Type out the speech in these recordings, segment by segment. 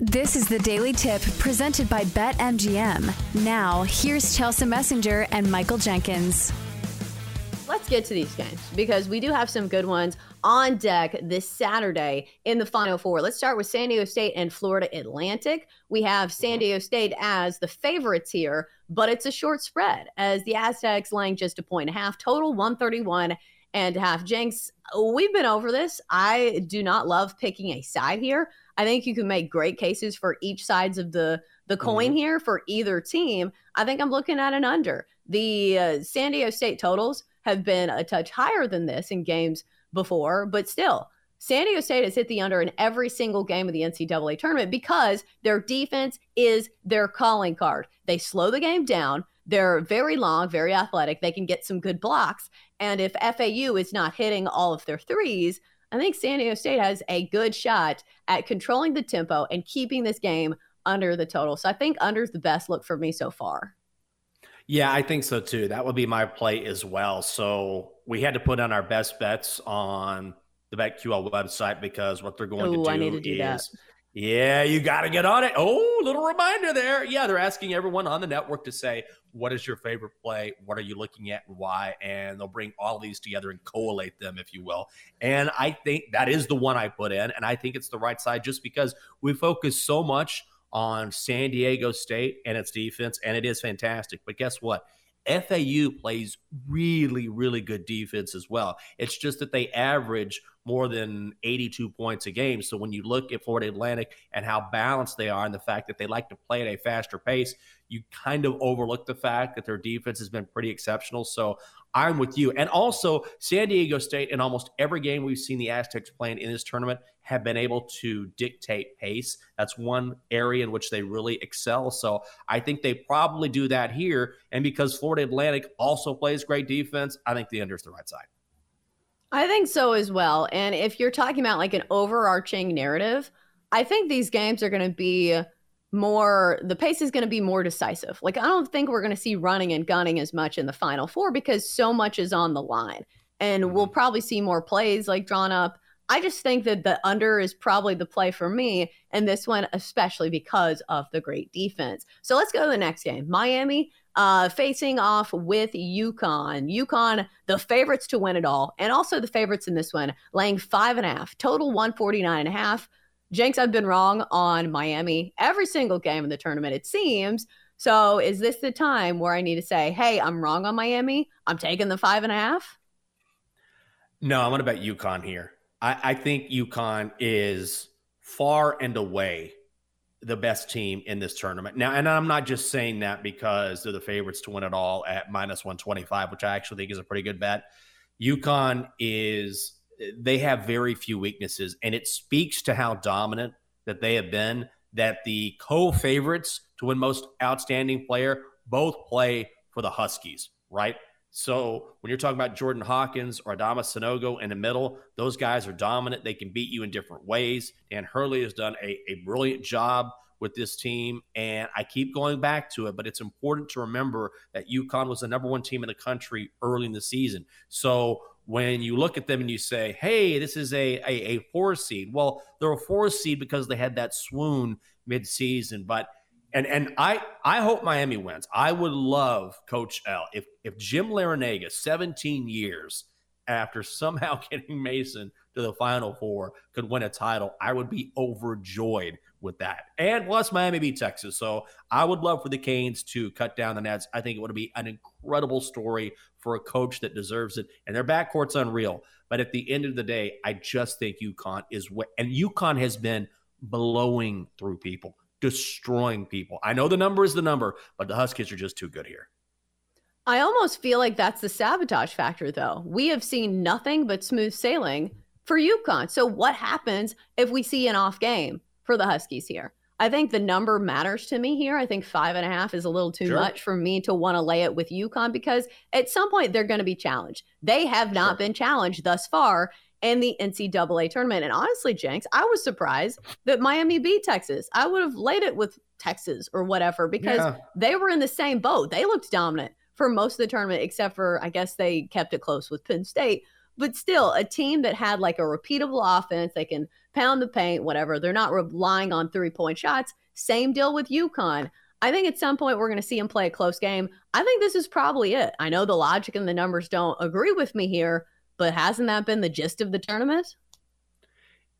This is the Daily Tip presented by BetMGM. Now, here's Chelsea Messenger and Michael Jenkins. Let's get to these games because we do have some good ones on deck this Saturday in the Final Four. Let's start with San Diego State and Florida Atlantic. We have San Diego State as the favorites here, but it's a short spread as the Aztecs laying just a point and a half, total 131 and a half. Jenks, we've been over this. I do not love picking a side here. I think you can make great cases for each sides of the the coin mm-hmm. here for either team. I think I'm looking at an under. The uh, San Diego State totals have been a touch higher than this in games before, but still, San Diego State has hit the under in every single game of the NCAA tournament because their defense is their calling card. They slow the game down. They're very long, very athletic. They can get some good blocks. And if FAU is not hitting all of their threes, I think San Diego State has a good shot at controlling the tempo and keeping this game under the total. So I think under is the best look for me so far. Yeah, I think so too. That would be my play as well. So we had to put on our best bets on the BetQL website because what they're going Ooh, to do, to do is that. Yeah, you got to get on it. Oh, little reminder there. Yeah, they're asking everyone on the network to say, what is your favorite play? What are you looking at why? And they'll bring all these together and collate them, if you will. And I think that is the one I put in. And I think it's the right side just because we focus so much on San Diego State and its defense, and it is fantastic. But guess what? FAU plays really, really good defense as well. It's just that they average more than 82 points a game. So when you look at Florida Atlantic and how balanced they are and the fact that they like to play at a faster pace, you kind of overlook the fact that their defense has been pretty exceptional. So I'm with you. And also, San Diego State, in almost every game we've seen the Aztecs playing in this tournament, have been able to dictate pace. That's one area in which they really excel. So I think they probably do that here. And because Florida Atlantic also plays great defense, I think the under is the right side. I think so as well. And if you're talking about like an overarching narrative, I think these games are going to be more the pace is going to be more decisive. Like I don't think we're going to see running and gunning as much in the final four because so much is on the line. And we'll mm-hmm. probably see more plays like drawn up. I just think that the under is probably the play for me and this one especially because of the great defense. So let's go to the next game. Miami uh, facing off with UConn. UConn, the favorites to win it all, and also the favorites in this one, laying five and a half, total 149 and a half. Jenks, I've been wrong on Miami every single game in the tournament, it seems. So is this the time where I need to say, hey, I'm wrong on Miami? I'm taking the five and a half? No, I'm going to bet UConn here. I, I think UConn is far and away the best team in this tournament. Now, and I'm not just saying that because they're the favorites to win it all at minus 125, which I actually think is a pretty good bet. UConn is they have very few weaknesses, and it speaks to how dominant that they have been. That the co-favorites to win most outstanding player both play for the Huskies, right? So when you're talking about Jordan Hawkins or Adama Sanogo in the middle, those guys are dominant. They can beat you in different ways. Dan Hurley has done a, a brilliant job with this team. And I keep going back to it, but it's important to remember that UConn was the number one team in the country early in the season. So when you look at them and you say, hey, this is a, a, a four seed, well, they're a four seed because they had that swoon midseason. But and and I I hope Miami wins. I would love Coach L if if Jim Larrañaga, 17 years after somehow getting Mason to the Final Four, could win a title. I would be overjoyed with that. And plus, Miami beat Texas. So I would love for the Canes to cut down the nets. I think it would be an incredible story for a coach that deserves it. And their backcourt's unreal. But at the end of the day, I just think UConn is what, and UConn has been blowing through people, destroying people. I know the number is the number, but the Huskies are just too good here. I almost feel like that's the sabotage factor, though. We have seen nothing but smooth sailing for UConn. So, what happens if we see an off game? for the Huskies here. I think the number matters to me here. I think five and a half is a little too sure. much for me to want to lay it with UConn because at some point they're going to be challenged. They have not sure. been challenged thus far in the NCAA tournament. And honestly, Jenks, I was surprised that Miami beat Texas. I would have laid it with Texas or whatever because yeah. they were in the same boat. They looked dominant for most of the tournament, except for I guess they kept it close with Penn State. But still, a team that had like a repeatable offense, they can pound the paint, whatever. They're not relying on three point shots. Same deal with UConn. I think at some point we're going to see him play a close game. I think this is probably it. I know the logic and the numbers don't agree with me here, but hasn't that been the gist of the tournament?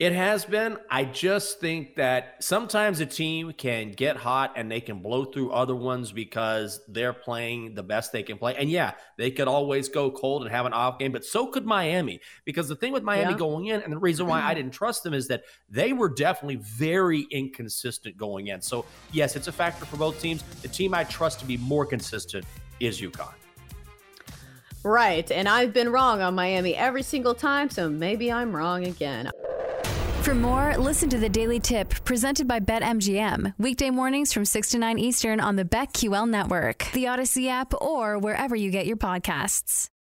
It has been. I just think that sometimes a team can get hot and they can blow through other ones because they're playing the best they can play. And yeah, they could always go cold and have an off game, but so could Miami. Because the thing with Miami yeah. going in, and the reason why I didn't trust them is that they were definitely very inconsistent going in. So, yes, it's a factor for both teams. The team I trust to be more consistent is UConn. Right. And I've been wrong on Miami every single time, so maybe I'm wrong again. For more, listen to the Daily Tip presented by BetMGM. Weekday mornings from 6 to 9 Eastern on the BetQL network, the Audacy app, or wherever you get your podcasts.